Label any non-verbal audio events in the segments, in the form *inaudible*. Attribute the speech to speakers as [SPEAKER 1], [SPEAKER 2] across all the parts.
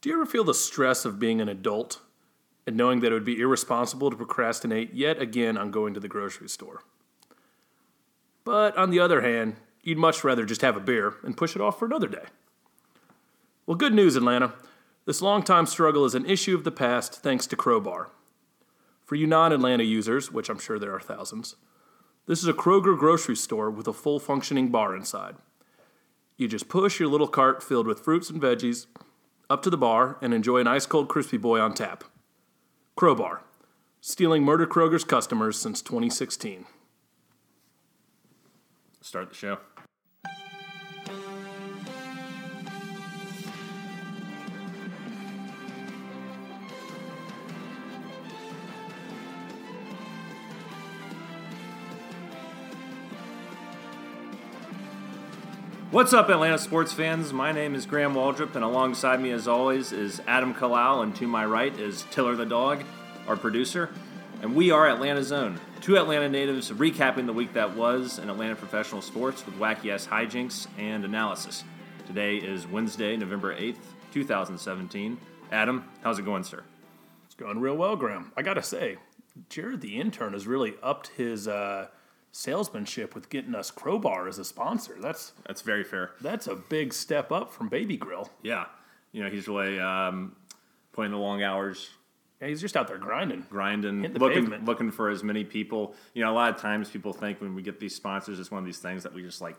[SPEAKER 1] Do you ever feel the stress of being an adult and knowing that it would be irresponsible to procrastinate yet again on going to the grocery store? But on the other hand, you'd much rather just have a beer and push it off for another day. Well, good news, Atlanta. This long-time struggle is an issue of the past thanks to Crowbar. For you non Atlanta users, which I'm sure there are thousands, this is a Kroger grocery store with a full functioning bar inside. You just push your little cart filled with fruits and veggies up to the bar and enjoy an ice cold crispy boy on tap. Crowbar, stealing Murder Kroger's customers since 2016.
[SPEAKER 2] Start the show. What's up, Atlanta sports fans? My name is Graham Waldrop, and alongside me, as always, is Adam Kalal, and to my right is Tiller the dog, our producer. And we are Atlanta Zone, two Atlanta natives recapping the week that was in Atlanta professional sports with wacky ass hijinks and analysis. Today is Wednesday, November 8th, 2017. Adam, how's it going, sir?
[SPEAKER 1] It's going real well, Graham. I gotta say, Jared the intern has really upped his uh, salesmanship with getting us Crowbar as a sponsor. That's
[SPEAKER 2] That's very fair.
[SPEAKER 1] that's a big step up from Baby Grill.
[SPEAKER 2] Yeah. You know, he's really um, putting the long hours,
[SPEAKER 1] Yeah, he's just out there grinding.
[SPEAKER 2] grinding,
[SPEAKER 1] the
[SPEAKER 2] looking
[SPEAKER 1] pavement.
[SPEAKER 2] looking for as many people. You know, a lot of times people think when we get these sponsors, it's one of these things that we just like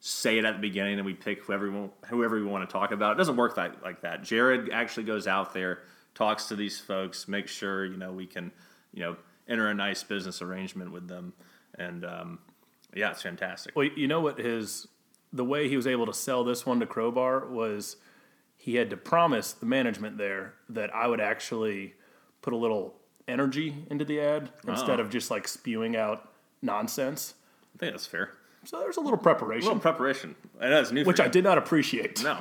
[SPEAKER 2] say it at the beginning and we pick whoever we want, whoever we want to talk about. It doesn't work that, like that. Jared actually goes out there, talks to these folks, makes sure you know we can, you know, enter a nice business arrangement with them, and um, yeah, it's fantastic.
[SPEAKER 1] Well, you know what his the way he was able to sell this one to Crowbar was he had to promise the management there that I would actually put a little energy into the ad instead
[SPEAKER 2] Oh.
[SPEAKER 1] of just like spewing out nonsense.
[SPEAKER 2] I think that's fair.
[SPEAKER 1] So there's a little preparation.
[SPEAKER 2] A
[SPEAKER 1] preparation,
[SPEAKER 2] little prepreparation. I know it's new,
[SPEAKER 1] which. I did not appreciate.
[SPEAKER 2] No,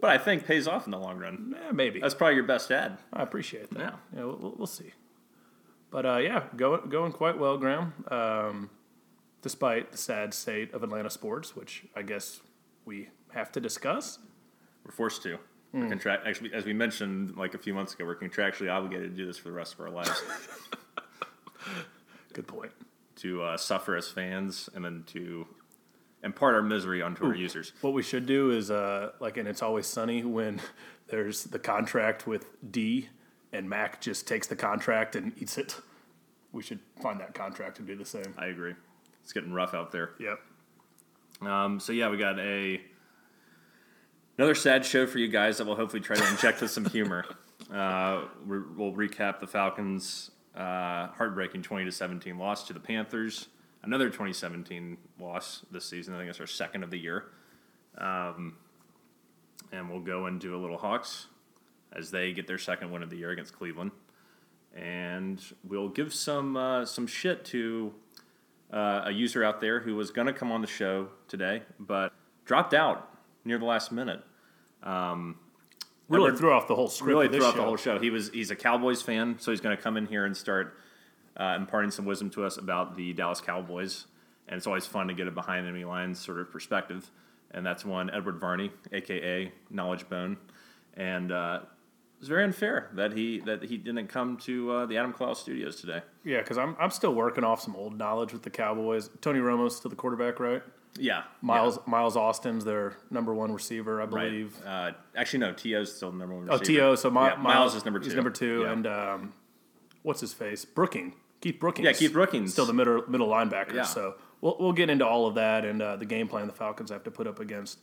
[SPEAKER 2] but I think pays off in the long run.
[SPEAKER 1] Eh, maybe
[SPEAKER 2] That's probably your best ad.
[SPEAKER 1] I appreciate that.
[SPEAKER 2] Yeah.
[SPEAKER 1] Yeah, we'll- we'll see. But uh, yeah, going going quite well, Graham. Um, despite the sad state of Atlanta sports, which I guess we have to discuss.
[SPEAKER 2] We're forced to. We're contract actually, as we mentioned like a few months ago, we're contractually obligated to do this for the rest of our lives *laughs*
[SPEAKER 1] Good point.
[SPEAKER 2] to uh, suffer as fans and then to impart our misery onto our users.
[SPEAKER 1] What we should do is uh, like, and it's always sunny when *laughs* there's the contract with D, and Mac just takes the contract and eats it. We should find that contract and do the same.
[SPEAKER 2] I agree. It's getting rough out there.
[SPEAKER 1] Yep.
[SPEAKER 2] Um, so yeah, we got a another sad show for you guys that will hopefully try to inject with some humor. *laughs* Uh, we- we'll recap the Falcons' uh, heartbreaking twenty to seventeen loss to the Panthers. Another 2017 loss this season. I think it's our second of the year. Um, and we'll go and do a little Hawks as they get their second win of the year against Cleveland. And we'll give some uh, some shit to uh, a user out there who was going to come on the show today, but dropped out near the last minute. Um,
[SPEAKER 1] Really threw off the whole script.
[SPEAKER 2] really
[SPEAKER 1] of this
[SPEAKER 2] throughout
[SPEAKER 1] show.
[SPEAKER 2] the whole show. He was he's a Cowboys fan, so he's going to come in here and start uh, imparting some wisdom to us about the Dallas Cowboys. And it's always fun to get a behind enemy lines sort of perspective. And that's one Edward Varney, aka Knowledge Bone, and uh, it's very unfair that he that he didn't come to uh, the Adam Klaus Studios today.
[SPEAKER 1] Yeah, because I'm I'm still working off some old knowledge with the Cowboys. Tony Romo's still the quarterback, right?
[SPEAKER 2] Yeah,
[SPEAKER 1] Miles Miles Austin's their number one receiver, I
[SPEAKER 2] Right.
[SPEAKER 1] believe.
[SPEAKER 2] Uh, actually, no. T.O.'s still the number one. Receiver. Oh.
[SPEAKER 1] To. So Mi-
[SPEAKER 2] Yeah, Miles is number two.
[SPEAKER 1] He's number two,
[SPEAKER 2] Yeah.
[SPEAKER 1] and um, what's his face? Brooking. Keith Brookings.
[SPEAKER 2] Yeah, Keith Brookings.
[SPEAKER 1] Still the middle middle linebacker.
[SPEAKER 2] Yeah.
[SPEAKER 1] So we'll we'll get into all of that and uh, the game plan the Falcons have to put up against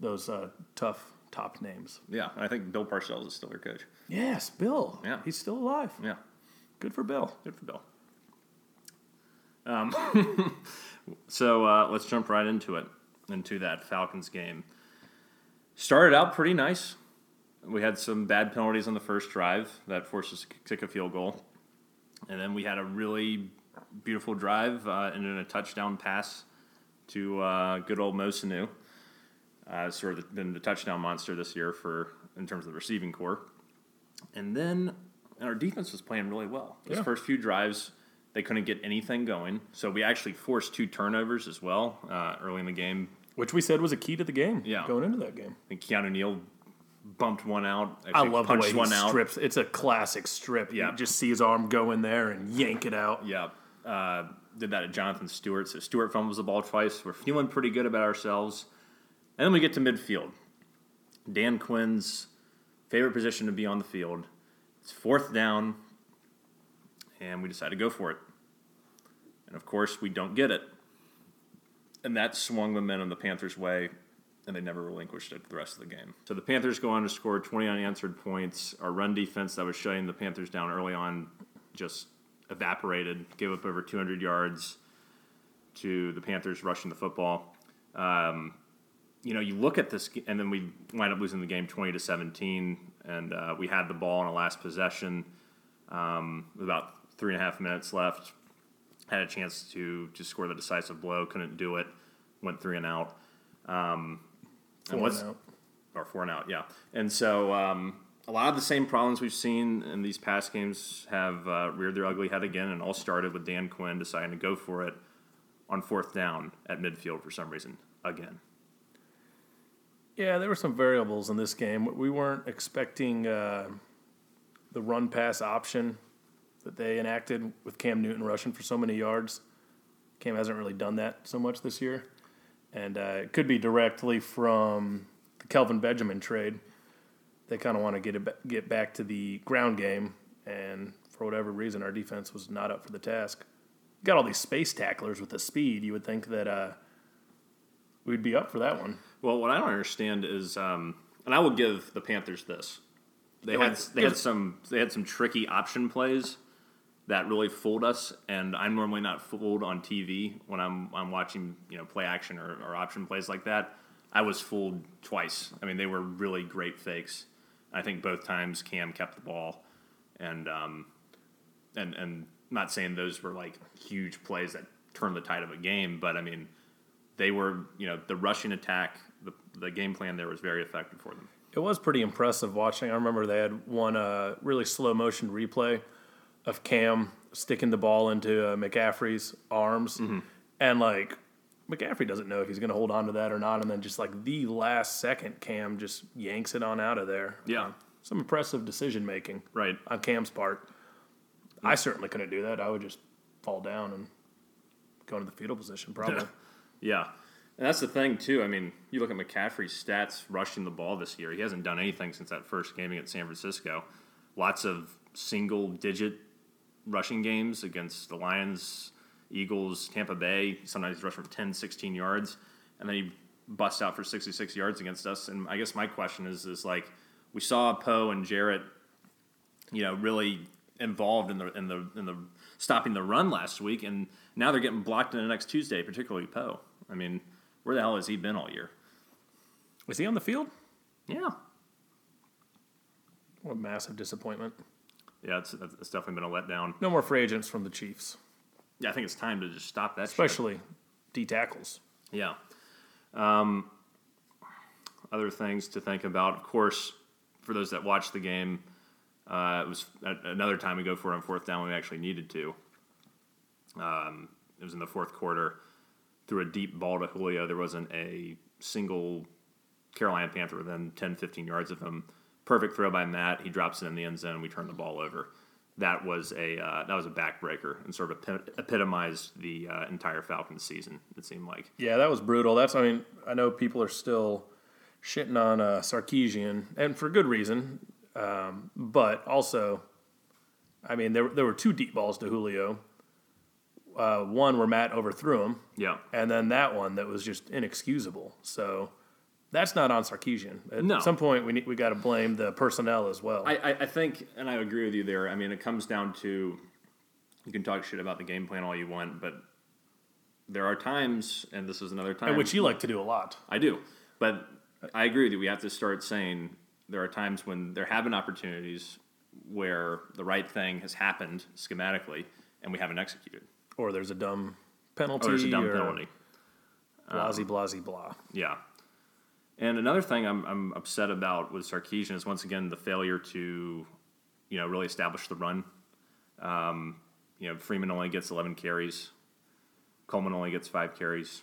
[SPEAKER 1] those uh, tough top names.
[SPEAKER 2] Yeah, I think Bill Parcells is still their coach.
[SPEAKER 1] Yes, Bill.
[SPEAKER 2] Yeah.
[SPEAKER 1] He's still alive.
[SPEAKER 2] Yeah,
[SPEAKER 1] Good for Bill.
[SPEAKER 2] good for Bill. Um, *laughs* so uh, let's jump right into it, into that Falcons game. Started out pretty nice. We had some bad penalties on the first drive that forced us to kick a field goal, and then we had a really beautiful drive uh, and then a touchdown pass to uh, good old Mo Sanu. Uh, sort of been the touchdown monster this year for in terms of the receiving corps. And then and our defense was playing really well. Those
[SPEAKER 1] Yeah.
[SPEAKER 2] first few drives, they couldn't get anything going. So we actually forced two turnovers as well uh, early in the game.
[SPEAKER 1] Which we said was a key to the game.
[SPEAKER 2] Yeah.
[SPEAKER 1] Going into that game.
[SPEAKER 2] I think Keanu Neal bumped one out.
[SPEAKER 1] I love the way
[SPEAKER 2] punched
[SPEAKER 1] he
[SPEAKER 2] one out.
[SPEAKER 1] strips. It's a classic strip.
[SPEAKER 2] Yeah.
[SPEAKER 1] You just see his arm go in there and yank it out.
[SPEAKER 2] Yeah. Uh, did that at Jonathan Stewart. So Stewart fumbles the ball twice. We're feeling pretty good about ourselves. And then we get to midfield. Dan Quinn's favorite position to be on the field. It's fourth down, and we decide to go for it. And of course, we don't get it. And that swung momentum the Panthers' way, and they never relinquished it the rest of the game. So the Panthers go on to score 20 unanswered points. Our run defense that was shutting the Panthers down early on just evaporated, gave up over 200 yards to the Panthers rushing the football. Um, you know, you look at this, and then we wind up losing the game 20 to 17, and uh, we had the ball in a last possession um, with about three and a half minutes left. Had a chance to to score the decisive blow, couldn't do it. Went three and out. Um, and what's
[SPEAKER 1] out.
[SPEAKER 2] or four and out, yeah. And so um, a lot of the same problems we've seen in these past games have uh, reared their ugly head again, and all started with Dan Quinn deciding to go for it on fourth down at midfield for some reason again.
[SPEAKER 1] Yeah, there were some variables in this game. We weren't expecting uh, the run pass option that they enacted with Cam Newton rushing for so many yards. Cam hasn't really done that so much this year. And uh, it could be directly from the Kelvin Benjamin trade. They kind of want to get get back to the ground game, and for whatever reason, our defense was not up for the task. Got all these space tacklers with the speed. You would think that uh, we'd be up for that one.
[SPEAKER 2] Well, what I don't understand is, um, and I will give the Panthers this: they had they had some they had some tricky option plays that really fooled us. And I'm normally not fooled on TV when I'm I'm watching you know play action or, or option plays like that. I was fooled twice. I mean, they were really great fakes. I think both times Cam kept the ball, and um, and and not saying those were like huge plays that turned the tide of a game, but I mean they were you know the rushing attack, the game plan there was very effective for them.
[SPEAKER 1] It was pretty impressive watching. I remember they had one uh, really slow motion replay of Cam sticking the ball into uh, McCaffrey's arms, and like McCaffrey doesn't know if he's going to hold on to that or not, and then just like the last second, Cam just yanks it on out of there.
[SPEAKER 2] Yeah.
[SPEAKER 1] some impressive decision making
[SPEAKER 2] Right.
[SPEAKER 1] on Cam's part. I certainly couldn't do that. I would just fall down and go into the fetal position probably. *laughs*
[SPEAKER 2] Yeah. And that's the thing too. I mean, you look at McCaffrey's stats rushing the ball this year. He hasn't done anything since that first game against San Francisco. Lots of single digit rushing games against the Lions, Eagles, Tampa Bay. Sometimes he's rushed for 10, 16 yards. And then he busts out for 66 yards against us. And I guess my question is, is like, we saw Poe and Jarrett, you know, really involved in the in the in the stopping the run last week, and now they're getting blocked in the next Tuesday, particularly Poe. I mean, where the hell has he been all year?
[SPEAKER 1] Was he on the field?
[SPEAKER 2] Yeah,
[SPEAKER 1] What a massive disappointment.
[SPEAKER 2] yeah, it's, it's definitely been a letdown.
[SPEAKER 1] No more free agents from the Chiefs,
[SPEAKER 2] Yeah, I think it's time to just stop that.
[SPEAKER 1] especially D tackles.
[SPEAKER 2] Yeah. Um, other things to think about, of course, for those that watched the game, uh, it was another time we go for it on fourth down when we actually needed to. Um, it was in the fourth quarter. Through a deep ball to Julio, there wasn't a single Carolina Panther within 10, 15 yards of him. Perfect throw by Matt. He drops it in the end zone. We turn the ball over. That was a uh, that was a backbreaker and sort of epitomized the uh, entire Falcons season. It seemed like.
[SPEAKER 1] Yeah, that was brutal. That's I mean, I know people are still shitting on uh, Sarkisian, and for good reason. Um, but also, I mean, there there were two deep balls to Julio. Uh, one where Matt overthrew him,
[SPEAKER 2] Yeah.
[SPEAKER 1] and then that one that was just inexcusable. So that's not on Sarkisian. At
[SPEAKER 2] No.
[SPEAKER 1] some point, we need, we got to blame the personnel as well.
[SPEAKER 2] I, I, I think, and I agree with you there. I mean, it comes down to you can talk shit about the game plan all you want, but there are times, and this is another time,
[SPEAKER 1] which you like to do a lot.
[SPEAKER 2] I do, but I agree with you. We have to start saying there are times when there have been opportunities where the right thing has happened schematically, and we haven't executed.
[SPEAKER 1] Or there's a dumb penalty.
[SPEAKER 2] Oh, there's a dumb
[SPEAKER 1] or
[SPEAKER 2] penalty.
[SPEAKER 1] Blasey, blasey, blah.
[SPEAKER 2] Yeah. And another thing I'm, I'm upset about with Sarkisian is once again the failure to, you know, really establish the run. Um, you know, Freeman only gets 11 carries. Coleman only gets five carries.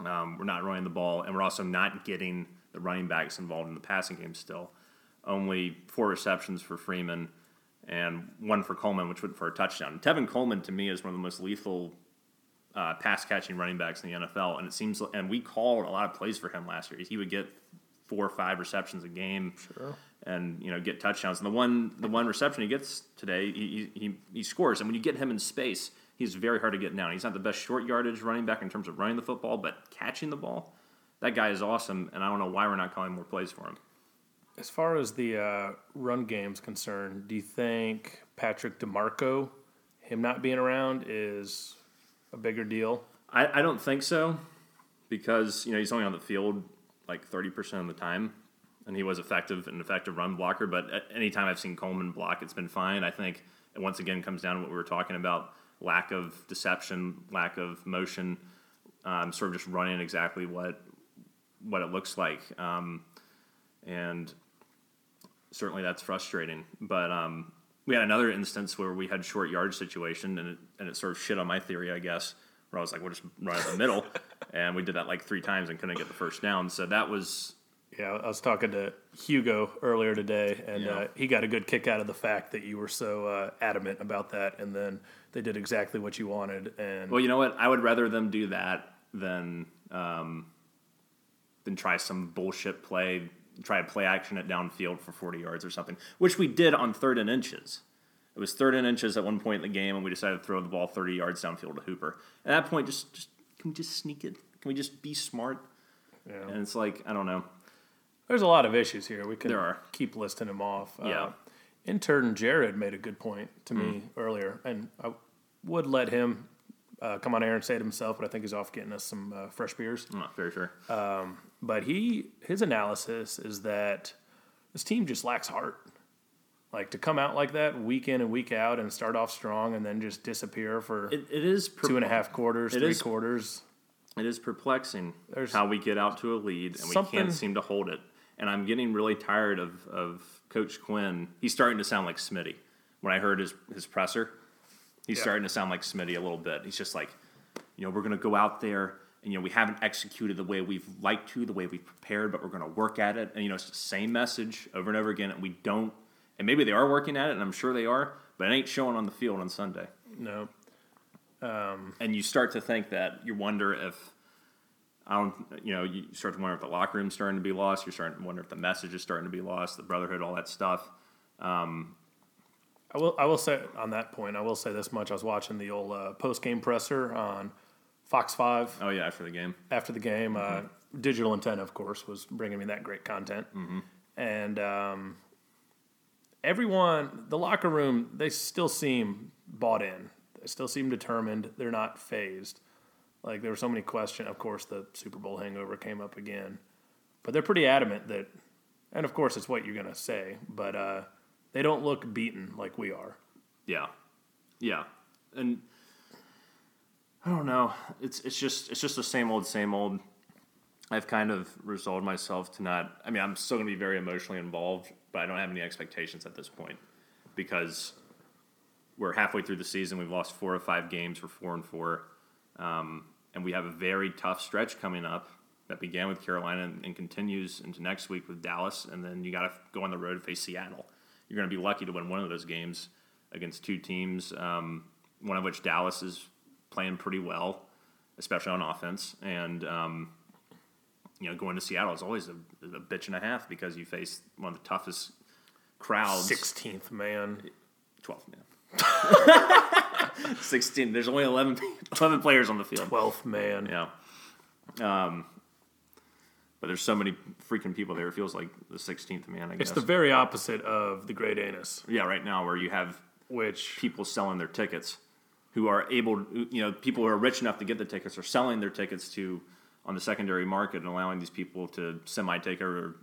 [SPEAKER 2] Um, we're not running the ball, and we're also not getting the running backs involved in the passing game still. Only four receptions for Freeman and one for Coleman, which went for a touchdown. Tevin Coleman to me is one of the most lethal uh, pass catching running backs in the NFL, and it seems and we called a lot of plays for him last year. He would get four or five receptions a game,
[SPEAKER 1] Sure.
[SPEAKER 2] and you know get touchdowns. And the one the one reception he gets today, he, he he scores. And when you get him in space, he's very hard to get down. He's not the best short yardage running back in terms of running the football, but catching the ball, that guy is awesome. And I don't know why we're not calling more plays for him.
[SPEAKER 1] As far as the uh, run game's concerned, do you think Patrick DiMarco, him not being around, is a bigger deal?
[SPEAKER 2] I, I don't think so because you know he's only on the field like thirty percent of the time, and he was effective an effective run blocker. But at any time I've seen Coleman block, it's been fine. I think it once again comes down to what we were talking about: lack of deception, lack of motion, um, sort of just running exactly what what it looks like, um, and certainly that's frustrating. But um, we had another instance where we had short yard situation, and it, and it sort of shit on my theory, I guess, where I was like, we'll just run at the middle, *laughs* and we did that like three times and couldn't get the first down. So that was
[SPEAKER 1] Yeah, I was talking to Hugo earlier today, and
[SPEAKER 2] Yeah.
[SPEAKER 1] uh, he got a good kick out of the fact that you were so uh, adamant about that, and then they did exactly what you wanted. And
[SPEAKER 2] well, you know what? I would rather them do that than um, than try some bullshit play, try a play action at downfield for forty yards or something, which we did on third and inches. It was third and inches at one point in the game, and we decided to throw the ball 30 yards downfield to Hooper. At that point, just, just can we just sneak it? Can we just be smart?
[SPEAKER 1] Yeah.
[SPEAKER 2] And it's like, I don't know.
[SPEAKER 1] There's a lot of issues here. We could
[SPEAKER 2] There are.
[SPEAKER 1] keep listing them off.
[SPEAKER 2] Yeah.
[SPEAKER 1] Uh, intern Jared made a good point to me
[SPEAKER 2] Mm.
[SPEAKER 1] earlier, and I would let him uh, come on air and say it himself, but I think he's off getting us some uh, fresh beers.
[SPEAKER 2] I'm not very sure.
[SPEAKER 1] But he his analysis is that this team just lacks heart. Like to come out like that week in and week out and start off strong and then just disappear for
[SPEAKER 2] it, it is
[SPEAKER 1] two and a half quarters,
[SPEAKER 2] it
[SPEAKER 1] three
[SPEAKER 2] is-
[SPEAKER 1] quarters.
[SPEAKER 2] It is perplexing
[SPEAKER 1] There's
[SPEAKER 2] how we get out to a lead and we can't seem to hold it. And I'm getting really tired of, of Coach Quinn. He's starting to sound like Smitty. When I heard his, his presser, he's
[SPEAKER 1] Yeah.
[SPEAKER 2] starting to sound like Smitty a little bit. He's just like, you know, we're going to go out there and, you know, we haven't executed the way we've liked to, the way we've prepared, but we're going to work at it. And, you know, it's the same message over and over again. And we don't, and maybe they are working at it, and I'm sure they are, but it ain't showing on the field on Sunday.
[SPEAKER 1] No.
[SPEAKER 2] Um, and you start to think that you wonder if I don't, you know, you start to wonder if the locker room's starting to be lost. You're starting to wonder if the message is starting to be lost, the brotherhood, all that stuff.
[SPEAKER 1] Um, I will. I will say on that point. I will say this much. I was watching the old uh, post game presser on Fox Five.
[SPEAKER 2] Oh yeah, after the game,
[SPEAKER 1] after the game. Uh, Digital Intent, of course, was bringing me that great content, and um, everyone, the locker room, they still seem bought in. They still seem determined. They're not phased. Like there were so many questions. Of course, the Super Bowl hangover came up again, but they're pretty adamant that, and of course, it's what you're gonna say, but uh, they don't look beaten like we are.
[SPEAKER 2] yeah, yeah, and I don't know. It's it's just it's just the same old, same old. I've kind of resolved myself to not. I mean, I'm still going to be very emotionally involved, but I don't have any expectations at this point because we're halfway through the season. We've lost four or five games. We're four and four, um, and we have a very tough stretch coming up that began with Carolina and, and continues into next week with Dallas, and then you got to go on the road to face Seattle. You're going to be lucky to win one of those games against two teams, um, one of which Dallas is playing pretty well, especially on offense, and um, you know going to Seattle is always a, a bitch and a half because you face one of the toughest crowds.
[SPEAKER 1] Sixteenth man.
[SPEAKER 2] 12 man. *laughs* 16. There's only 11, 11 players on the field.
[SPEAKER 1] Twelfth man.
[SPEAKER 2] Yeah. Um, but there's so many freaking people there. It feels like the 16th man, I guess.
[SPEAKER 1] It's the very opposite of the Great Anus,
[SPEAKER 2] yeah, right now where you have
[SPEAKER 1] which
[SPEAKER 2] people selling their tickets who are able, you know, people who are rich enough to get the tickets are selling their tickets to on the secondary market and allowing these people to semi take over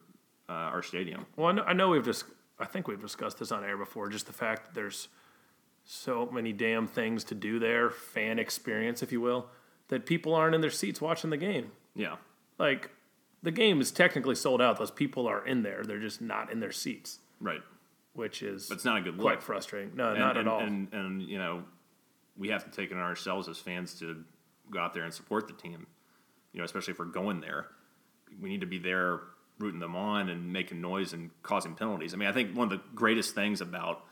[SPEAKER 2] uh, our stadium.
[SPEAKER 1] Well, I know, I know we've just, I think we've discussed this on air before. Just the fact that there's so many damn things to do there, fan experience, if you will, that people aren't in their seats watching the game.
[SPEAKER 2] Yeah.
[SPEAKER 1] Like, the game is technically sold out. Those people are in there. They're just not in their seats,
[SPEAKER 2] Right.
[SPEAKER 1] which is
[SPEAKER 2] But it's not a good
[SPEAKER 1] quite
[SPEAKER 2] look.
[SPEAKER 1] frustrating. No,
[SPEAKER 2] and,
[SPEAKER 1] not
[SPEAKER 2] and,
[SPEAKER 1] at all.
[SPEAKER 2] And, and you know, we have to take it on ourselves as fans to go out there and support the team. You know, especially if we're going there, we need to be there rooting them on and making noise and causing penalties. I mean, I think one of the greatest things about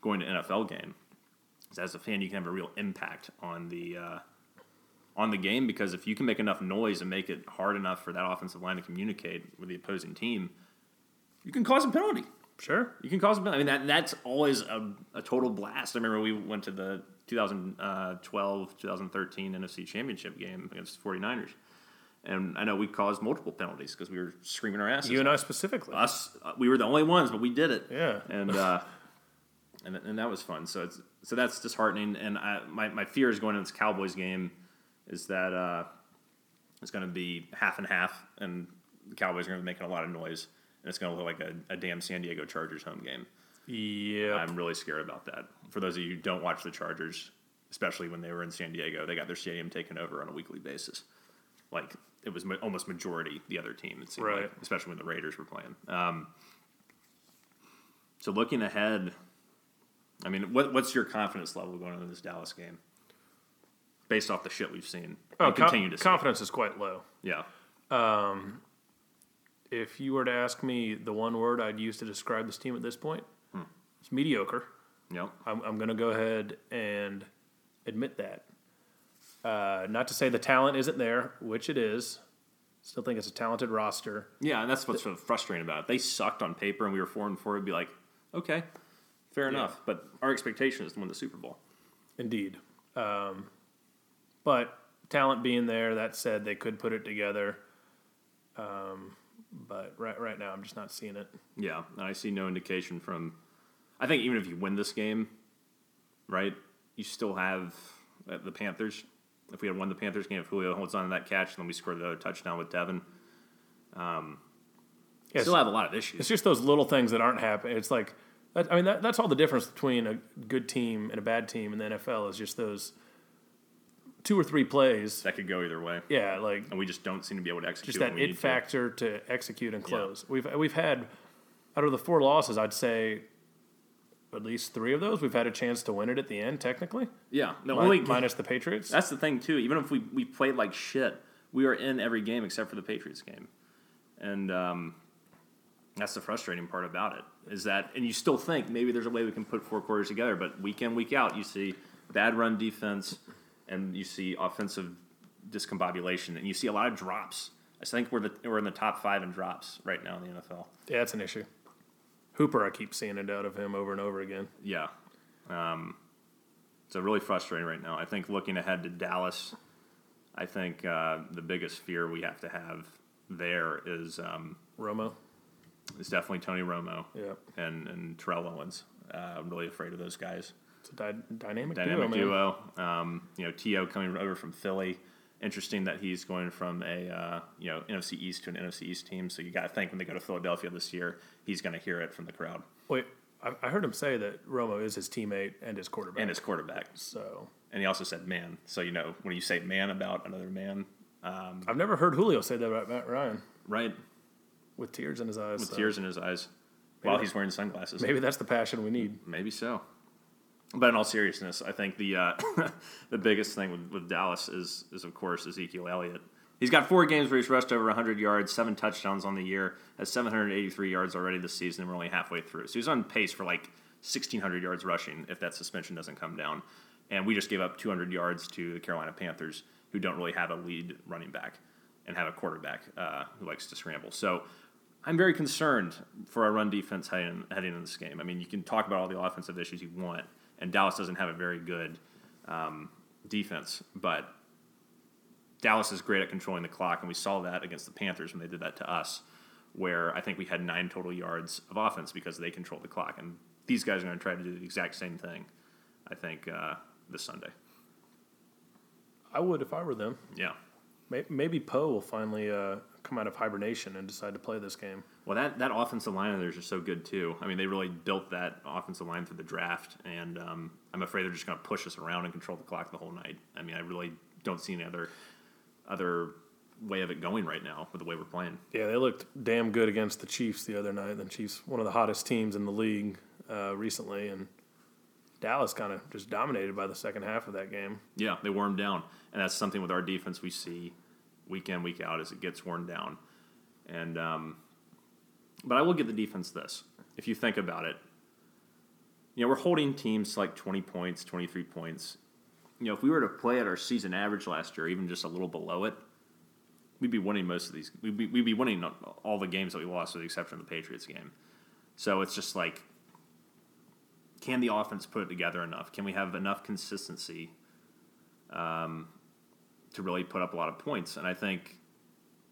[SPEAKER 2] going to NFL game is as a fan you can have a real impact on the uh, on the game because if you can make enough noise and make it hard enough for that offensive line to communicate with the opposing team, you can cause a penalty.
[SPEAKER 1] Sure.
[SPEAKER 2] You can cause a penalty. I mean, that that's always a, a total blast. I remember we went to the 2012 2013 NFC Championship game against the 49ers. And I know we caused multiple penalties because we were screaming our asses.
[SPEAKER 1] You and I specifically.
[SPEAKER 2] Us, we were the only ones, but we did it.
[SPEAKER 1] Yeah.
[SPEAKER 2] And uh, and and that was fun. So it's so that's disheartening. And I, my my fear is going into this Cowboys game is that uh, it's going to be half and half, and the Cowboys are going to be making a lot of noise, and it's going to look like a, a damn San Diego Chargers home game.
[SPEAKER 1] Yeah.
[SPEAKER 2] I'm really scared about that. For those of you who don't watch the Chargers, especially when they were in San Diego, they got their stadium taken over on a weekly basis. Like it was ma- almost majority the other team. It seemed
[SPEAKER 1] Right.
[SPEAKER 2] like, especially when the Raiders were playing. Um, so looking ahead, I mean, what, what's your confidence level going into this Dallas game, based off the shit we've seen
[SPEAKER 1] Oh, con-
[SPEAKER 2] continue to see?
[SPEAKER 1] confidence is quite low.
[SPEAKER 2] Yeah,
[SPEAKER 1] If you were to ask me the one word I'd use to describe this team at this point, it's mediocre.
[SPEAKER 2] yep,
[SPEAKER 1] I'm, I'm going to go ahead and admit that. Uh, not to say the talent isn't there, which it is. Still think it's a talented roster.
[SPEAKER 2] yeah, and that's what's sort of frustrating about it. They sucked on paper, and we were four and four. It'd be like, okay, fair enough, but our expectation is to win the Super Bowl.
[SPEAKER 1] Indeed. Um, but talent being there, that said, they could put it together. Um, but right, right now, I'm just not seeing it.
[SPEAKER 2] Yeah, and I see no indication from. I think even if you win this game, right, you still have uh, the Panthers. If we had won the Panthers game, if Julio holds on to that catch, and then we score the other touchdown with Devin.
[SPEAKER 1] Yes.
[SPEAKER 2] Still have a lot of issues.
[SPEAKER 1] It's just those little things that aren't happening. It's like, that, I mean, that, that's all the difference between a good team and a bad team in the NFL is just those two or three plays.
[SPEAKER 2] That could go either way,
[SPEAKER 1] Yeah, like
[SPEAKER 2] and we just don't seem to be able to execute.
[SPEAKER 1] just that it
[SPEAKER 2] need to.
[SPEAKER 1] factor to. execute and close. We've we've had out of the four losses, I'd say at least three of those we've had a chance to win it at the end. Technically,
[SPEAKER 2] Yeah, the only
[SPEAKER 1] minus the Patriots.
[SPEAKER 2] That's the thing too. Even if we, we played like shit, we are in every game except for the Patriots game, and um, that's the frustrating part about it. Is that and you still think maybe there's a way we can put four quarters together, but week in week out you see bad run defense, and you see offensive discombobulation, and you see a lot of drops. I think we're the we're in the top five in drops right now in the NFL.
[SPEAKER 1] yeah, that's an issue. Hooper, I keep seeing it out of him over and over again.
[SPEAKER 2] Yeah. Um, so really frustrating right now. I think looking ahead to Dallas, I think uh, the biggest fear we have to have there is um,
[SPEAKER 1] Romo,
[SPEAKER 2] is definitely Tony Romo
[SPEAKER 1] yeah,
[SPEAKER 2] and and Terrell Owens. Uh, I'm really afraid of those guys.
[SPEAKER 1] It's a dy- dynamic,
[SPEAKER 2] Dynamic
[SPEAKER 1] duo,
[SPEAKER 2] duo. Um, you know, T.O. coming over from Philly. Interesting that he's going from a uh, you know NFC East to an NFC East team. So you got to think when they go to Philadelphia this year, he's going to hear it from the crowd
[SPEAKER 1] Wait, I, I heard him say that Romo is his teammate and his quarterback.
[SPEAKER 2] and his quarterback.
[SPEAKER 1] so
[SPEAKER 2] And he also said man. So you know when you say man about another man,
[SPEAKER 1] I've never heard Julio say that about Matt Ryan
[SPEAKER 2] right?
[SPEAKER 1] with tears in his eyes.
[SPEAKER 2] With
[SPEAKER 1] so
[SPEAKER 2] tears in his eyes while he's wearing sunglasses.
[SPEAKER 1] Maybe that's the passion we need.
[SPEAKER 2] Maybe so. But in all seriousness, I think the uh, *laughs* the biggest thing with, with Dallas is is of course Ezekiel Elliott. He's got four games where he's rushed over 100 yards, seven touchdowns on the year, has 783 yards already this season, and we're only halfway through. So he's on pace for like 1,600 yards rushing if that suspension doesn't come down. And we just gave up 200 yards to the Carolina Panthers, who don't really have a lead running back and have a quarterback uh, who likes to scramble. So I'm very concerned for our run defense heading, heading into this game. I mean, you can talk about all the offensive issues you want, and Dallas doesn't have a very good um, defense, but Dallas is great at controlling the clock, and we saw that against the Panthers when they did that to us, where I think we had nine total yards of offense because they controlled the clock. And these guys are going to try to do the exact same thing, I think, uh, this Sunday.
[SPEAKER 1] I would if I were them.
[SPEAKER 2] Yeah.
[SPEAKER 1] Maybe Poe will finally uh, come out of hibernation and decide to play this game.
[SPEAKER 2] Well, that, that offensive line of theirs is so good too. I mean, they really built that offensive line through the draft, and um, I'm afraid they're just going to push us around and control the clock the whole night. I mean, I really don't see any other other way of it going right now with the way we're playing.
[SPEAKER 1] Yeah, they looked damn good against the Chiefs the other night. The Chiefs, one of the hottest teams in the league uh, recently, and Dallas kind of just dominated by the second half of that game.
[SPEAKER 2] Yeah, they wore them down, and that's something with our defense we see week in week out as it gets worn down. And um, But I will give the defense this. If you think about it, you know, we're holding teams like 20 points, 23 points. You know, if we were to play at our season average last year, even just a little below it, we'd be winning most of these. We'd be, we'd be winning all the games that we lost, with the exception of the Patriots game. So it's just like, can the offense put it together enough? Can we have enough consistency um, to really put up a lot of points? And I think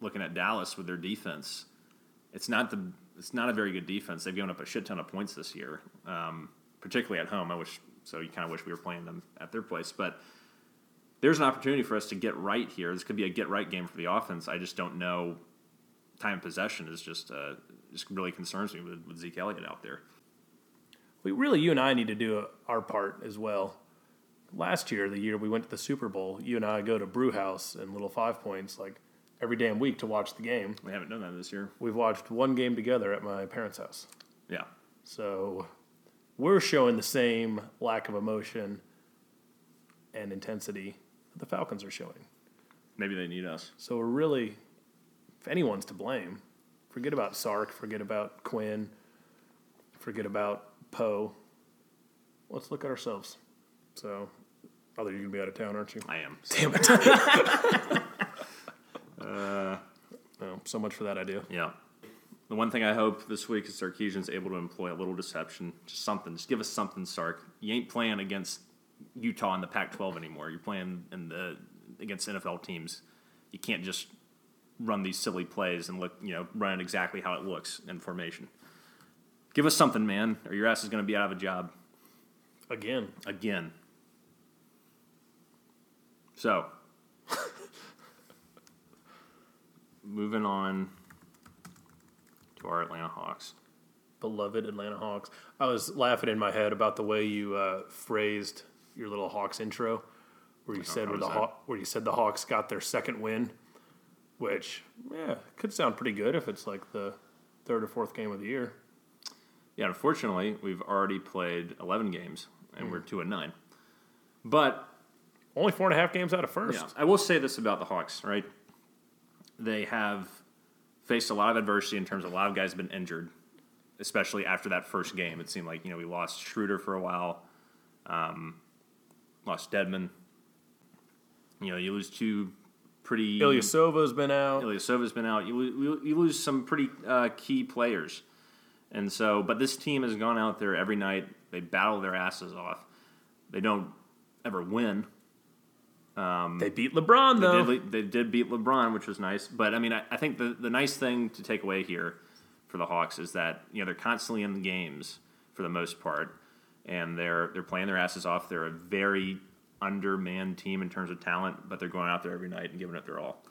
[SPEAKER 2] looking at Dallas with their defense, it's not the it's not a very good defense. They've given up a shit ton of points this year, um, particularly at home. I wish so. You kind of wish we were playing them at their place, but there's an opportunity for us to get right here. This could be a get right game for the offense. I just don't know. Time possession is just uh, just really concerns me with, with Zeke Elliott out there.
[SPEAKER 1] We really, you and I need to do our part as well. Last year, the year we went to the Super Bowl, you and I go to Brew House and Little Five Points like every damn week to watch the game.
[SPEAKER 2] We haven't done that this year.
[SPEAKER 1] We've watched one game together at my parents' house.
[SPEAKER 2] Yeah.
[SPEAKER 1] So we're showing the same lack of emotion and intensity that the Falcons are showing.
[SPEAKER 2] Maybe they need us.
[SPEAKER 1] So we're really, if anyone's to blame, forget about Sark, forget about Quinn, forget about Poe. Let's look at ourselves. So, although you're gonna be out of town, aren't you?
[SPEAKER 2] I am.
[SPEAKER 1] Damn it. *laughs* uh, oh, so much for that idea.
[SPEAKER 2] Yeah. The one thing I hope this week is Sarkisian's able to employ a little deception, just something. Just give us something, Sark. You ain't playing against Utah in the Pac-12 anymore. You're playing in the against NFL teams. You can't just run these silly plays and look, you know, run it exactly how it looks in formation. Give us something, man, or your ass is going to be out of a job.
[SPEAKER 1] Again.
[SPEAKER 2] Again. So, moving on to our Atlanta Hawks.
[SPEAKER 1] Beloved Atlanta Hawks. I was laughing in my head about the way you uh, phrased your little Hawks intro, where you said where the Haw- where you said the Hawks got their second win, which yeah could sound pretty good if it's like the third or fourth game of the year.
[SPEAKER 2] Yeah, unfortunately, we've already played 11 games and mm. we're 2 and 9. But
[SPEAKER 1] only four and a half games out of first. Yeah,
[SPEAKER 2] I will say this about the Hawks, right? They have faced a lot of adversity in terms of a lot of guys have been injured, especially after that first game. It seemed like, you know, we lost Schroeder for a while, um, lost Dedmon. You know, you lose two pretty.
[SPEAKER 1] Ilyasova's been out.
[SPEAKER 2] Ilyasova's been out. You, you lose some pretty uh, key players. And so, but this team has gone out there every night. They battle their asses off. They don't ever win.
[SPEAKER 1] Um, they beat LeBron though.
[SPEAKER 2] They did, they did, beat LeBron, which was nice. But I mean, I, I, think the the nice thing to take away here for the Hawks is that you know they're constantly in the games for the most part, and they're they're playing their asses off. They're a very undermanned team in terms of talent, but they're going out there every night and giving it their all.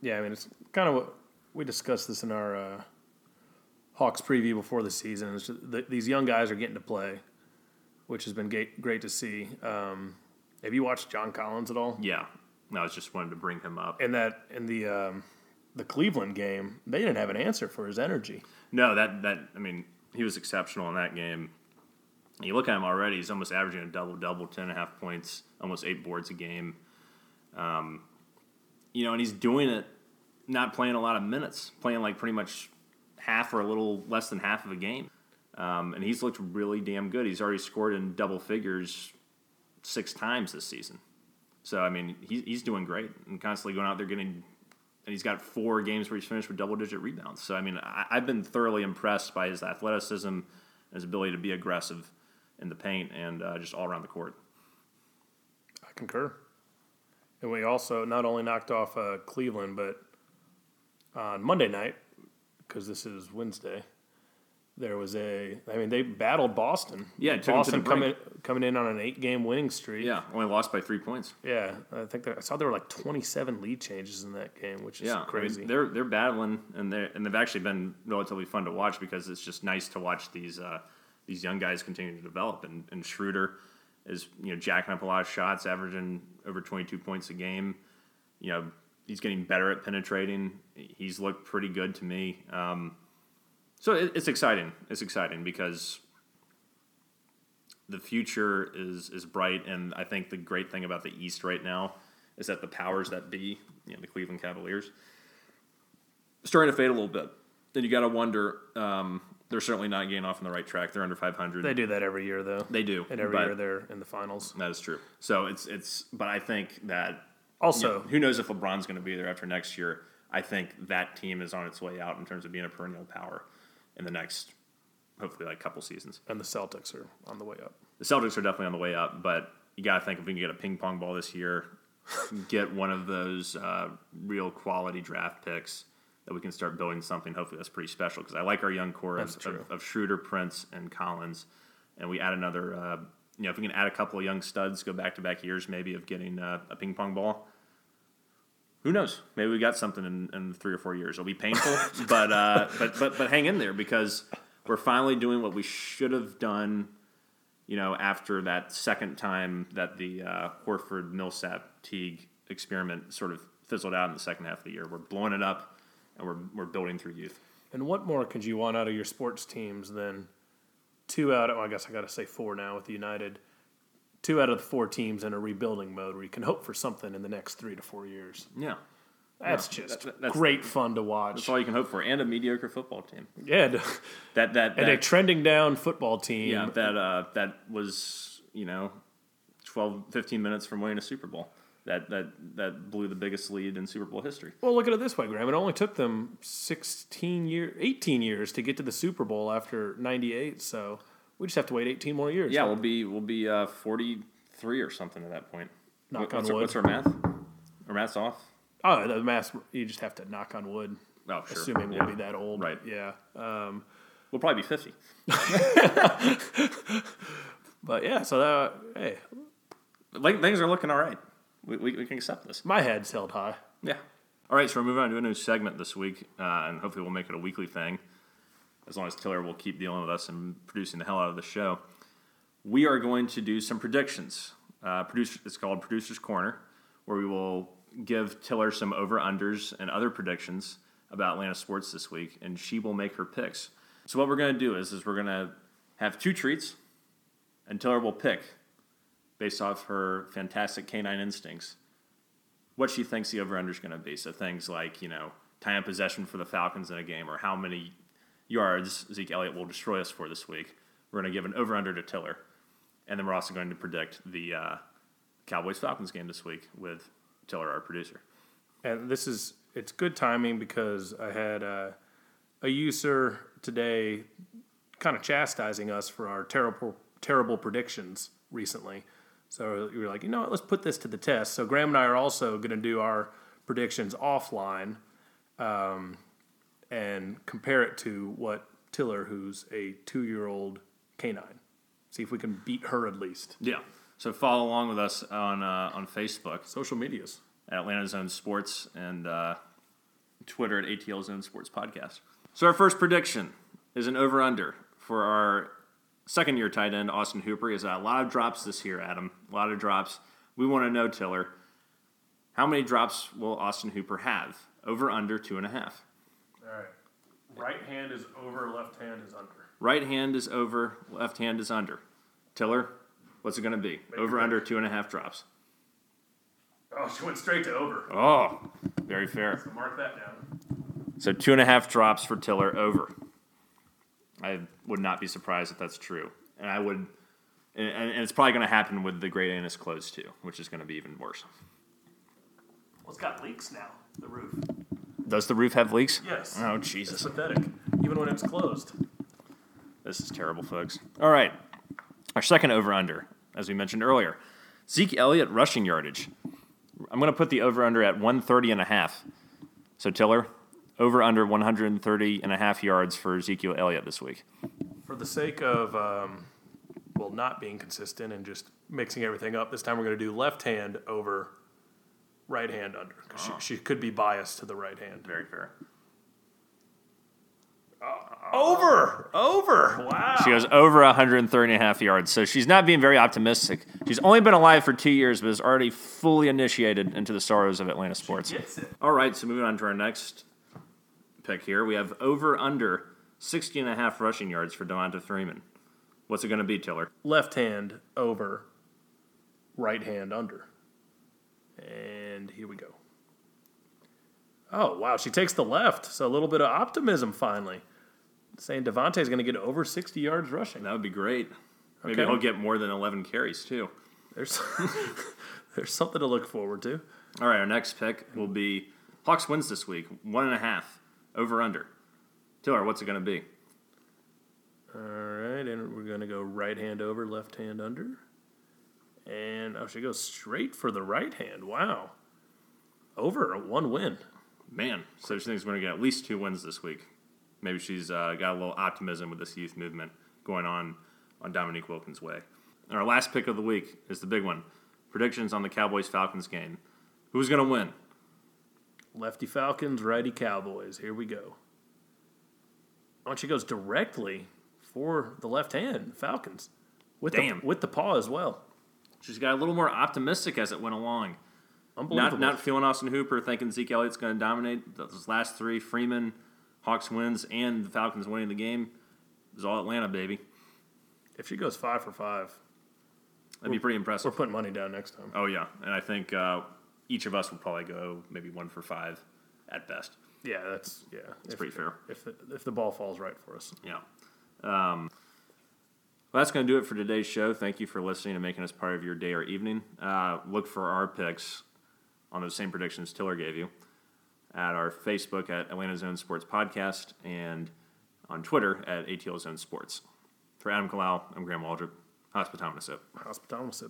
[SPEAKER 1] Yeah, I mean, it's kind of what we discussed this in our. Uh, Hawks preview before the season. Just, the, these young guys are getting to play, which has been great, great to see. Um, have you watched John Collins at all?
[SPEAKER 2] Yeah, no, I was just wanted to bring him up.
[SPEAKER 1] In that in the um, the Cleveland game, they didn't have an answer for his energy.
[SPEAKER 2] No, that that I mean, he was exceptional in that game. You look at him already; he's almost averaging a double double, ten and a half points, almost eight boards a game. Um, you know, and he's doing it not playing a lot of minutes, playing like pretty much half or a little less than half of a game. Um, and he's looked really damn good. He's already scored in double figures six times this season. So, I mean, he's, he's doing great and constantly going out there getting, and he's got four games where he's finished with double digit rebounds. So, I mean, I, have been thoroughly impressed by his athleticism his ability to be aggressive in the paint and uh, just all around the court.
[SPEAKER 1] I concur. And we also not only knocked off uh, Cleveland, but on Monday night, because this is Wednesday. There was a, I mean, they battled Boston.
[SPEAKER 2] Yeah,
[SPEAKER 1] Boston coming coming in on an eight game winning streak.
[SPEAKER 2] Yeah, only lost by three points.
[SPEAKER 1] Yeah, I think I saw there were like twenty seven lead changes in that game, which is yeah, crazy.
[SPEAKER 2] I mean, they're they're battling, and they and they've actually been relatively fun to watch because it's just nice to watch these uh, these young guys continue to develop. And, and Schroeder is you know jacking up a lot of shots, averaging over twenty two points a game. You know, he's getting better at penetrating. He's looked pretty good to me. Um, so it, it's exciting. It's exciting because the future is is bright, and I think the great thing about the East right now is that the powers that be, you know, the Cleveland Cavaliers, starting to fade a little bit. then you got to wonder. Um, they're certainly not getting off on the right track. They're under 500.
[SPEAKER 1] They do that every year, though.
[SPEAKER 2] They do,
[SPEAKER 1] and every year they're in the finals.
[SPEAKER 2] That is true. So it's it's. But I think that
[SPEAKER 1] Also,
[SPEAKER 2] who knows if LeBron's going to be there after next year. I think that team is on its way out in terms of being a perennial power in the next, hopefully, like couple seasons.
[SPEAKER 1] and the Celtics are on the way up.
[SPEAKER 2] The Celtics are definitely on the way up, but you got to think if we can get a ping pong ball this year, get one of those uh, real quality draft picks that we can start building something. Hopefully, that's pretty special because I like our young core of, of, of Schroeder, Prince, and Collins, and we add another. Uh, you know, if we can add a couple of young studs, go back to back years maybe of getting uh, a ping pong ball. Who knows? Maybe we got something in, in three or four years. It'll be painful, *laughs* but uh, but but but hang in there because we're finally doing what we should have done you know, after that second time that the uh, Horford Millsap Teague experiment sort of fizzled out in the second half of the year, we're blowing it up and we're, we're building through youth.
[SPEAKER 1] And what more could you want out of your sports teams than two out of, well, I guess I got to say four now with the United, two out of the four teams in a rebuilding mode where you can hope for something in the next three to four years.
[SPEAKER 2] Yeah,
[SPEAKER 1] That's
[SPEAKER 2] Yeah,
[SPEAKER 1] just
[SPEAKER 2] that- that's-
[SPEAKER 1] great fun to watch.
[SPEAKER 2] that's all you can hope for, and a mediocre football team.
[SPEAKER 1] yeah, and, *laughs*
[SPEAKER 2] That that,
[SPEAKER 1] and a trending down football team.
[SPEAKER 2] yeah that uh, that was you know 12, 15 minutes from winning a Super Bowl. That that that blew the biggest lead in Super Bowl history.
[SPEAKER 1] Well, look at it this way, Graham. It only took them 16 years, 18 years to get to the Super Bowl after 98. So we just have to wait 18 more years.
[SPEAKER 2] Yeah, we'll be we'll be uh, forty three or something at that point.
[SPEAKER 1] Knock
[SPEAKER 2] what's
[SPEAKER 1] on
[SPEAKER 2] our,
[SPEAKER 1] wood.
[SPEAKER 2] What's our math? Our math's off.
[SPEAKER 1] Oh, the mass, you just have to knock on wood,
[SPEAKER 2] Oh, sure.
[SPEAKER 1] assuming
[SPEAKER 2] Yeah.
[SPEAKER 1] we'll be that old.
[SPEAKER 2] Right.
[SPEAKER 1] Yeah. Um,
[SPEAKER 2] We'll probably be 50. *laughs*
[SPEAKER 1] but yeah, so that, hey,
[SPEAKER 2] Like, things are looking all right. We, we, we can accept this.
[SPEAKER 1] my head's held high.
[SPEAKER 2] Yeah. All right, so we're moving on to a new segment this week, uh, and hopefully we'll make it a weekly thing. As long as Tiller will keep dealing with us and producing the hell out of the show. We are going to do some predictions. Uh, producer, it's called Producer's Corner, where we will give Tiller some over-unders and other predictions about Atlanta sports this week, and she will make her picks. So what we're going to do is, is we're going to have two treats, and Tiller will pick, based off her fantastic canine instincts, what she thinks the over under is going to be. So things like, you know, time possession for the Falcons in a game or how many yards Zeke Elliott will destroy us for this week. We're going to give an over under to Tiller. And then we're also going to predict the uh, Cowboys Falcons game this week with Tiller, our producer.
[SPEAKER 1] And this is, it's good timing because I had uh, a user today kind of chastising us for our terrible, terrible predictions recently. So we were like, you know what, let's put this to the test. So Graham and I are also going to do our predictions offline um, and compare it to what Tiller, who's a two year old canine, see if we can beat her at least.
[SPEAKER 2] Yeah. So follow along with us on uh, on Facebook
[SPEAKER 1] Social medias.
[SPEAKER 2] at Atlanta Zone Sports and uh, Twitter at ATL Zone Sports Podcast. So our first prediction is an over under for our second year tight end Austin Hooper. Is a lot of drops this year, Adam. A lot of drops. We want to know, Tiller, how many drops will Austin Hooper have? Over under two and a half.
[SPEAKER 1] All right. Right hand is over, left hand is under.
[SPEAKER 2] Right hand is over, left hand is under. Tiller, what's it going to be? over under two and a half drops.
[SPEAKER 1] Oh, she went straight to over.
[SPEAKER 2] Oh, very fair.
[SPEAKER 1] So mark that down.
[SPEAKER 2] So two and a half drops for Tiller over. I would not be surprised if that's true, and I would, and, and it's probably going to happen with the Great Anus closed too, which is going to be even worse.
[SPEAKER 1] Well, it's got leaks now, the roof.
[SPEAKER 2] Does the roof have leaks?
[SPEAKER 1] Yes.
[SPEAKER 2] Oh
[SPEAKER 1] It's
[SPEAKER 2] Jesus,
[SPEAKER 1] pathetic, even when it's closed.
[SPEAKER 2] this is terrible, folks. All right, our second over under, as we mentioned earlier, Zeke Elliott rushing yardage. I'm going to put the over under at 130 and a half. So Tiller, over under 130 and a half yards for Ezekiel Elliott this week.
[SPEAKER 1] For the sake of, um, well, not being consistent and just mixing everything up, this time we're going to do left hand over, right hand under. 'cause she, ah. she could be biased to the right hand.
[SPEAKER 2] Very fair. Ah.
[SPEAKER 1] Over! Over! Wow.
[SPEAKER 2] She goes over 130 and a half yards. So she's not being very optimistic. She's only been alive for two years, but is already fully initiated into the sorrows of Atlanta sports. All right, so moving on to our next pick here. We have over under 60 and a half rushing yards for Devonta Freeman. What's it going to be, Tiller?
[SPEAKER 1] Left hand over, right hand under. And here we go. Oh, wow. She takes the left. So a little bit of optimism finally. Saying Devonta's going to get over 60 yards rushing.
[SPEAKER 2] That would be great. Maybe
[SPEAKER 1] Okay.
[SPEAKER 2] he'll get more than 11 carries, too.
[SPEAKER 1] There's, *laughs* there's something to look forward to.
[SPEAKER 2] All right, our next pick will be Hawks wins this week, one and a half, over under. Tiller, what's it going to be?
[SPEAKER 1] All right. And we're going to go right hand over, left hand under. And oh, she goes straight for the right hand. Wow. Over one win.
[SPEAKER 2] Man, so she thinks we're going to get at least two wins this week. Maybe she's uh, got a little optimism with this youth movement going on on Dominique Wilkins' way. And our last pick of the week is the big one predictions on the Cowboys Falcons game. Who's going to win?
[SPEAKER 1] Lefty Falcons, righty Cowboys. Here we go. Oh, and she goes directly for the left hand Falcons with
[SPEAKER 2] Damn.
[SPEAKER 1] the with the paw as well.
[SPEAKER 2] She's got a little more optimistic as it went along. Not, not feeling Austin Hooper, thinking Zeke Elliott's going to dominate. Those last three Freeman, Hawks wins, and the Falcons winning the game. It was all Atlanta, baby.
[SPEAKER 1] if she goes five for five,
[SPEAKER 2] That'd be pretty impressive.
[SPEAKER 1] we're putting money down next time.
[SPEAKER 2] Oh, yeah. And I think uh, each of us would probably go maybe one for five at best.
[SPEAKER 1] Yeah, that's yeah.
[SPEAKER 2] It's pretty fair.
[SPEAKER 1] If the, if the ball falls right for us.
[SPEAKER 2] Yeah. Um, well, that's going to do it for today's show. Thank you for listening and making us part of your day or evening. Uh, look for our picks on those same predictions Tiller gave you at our Facebook at Atlanta Zone Sports Podcast and on Twitter at ATL Zone Sports. For Adam Kalau, I'm Graham Waldrop. Hospitality.
[SPEAKER 1] Hospitality.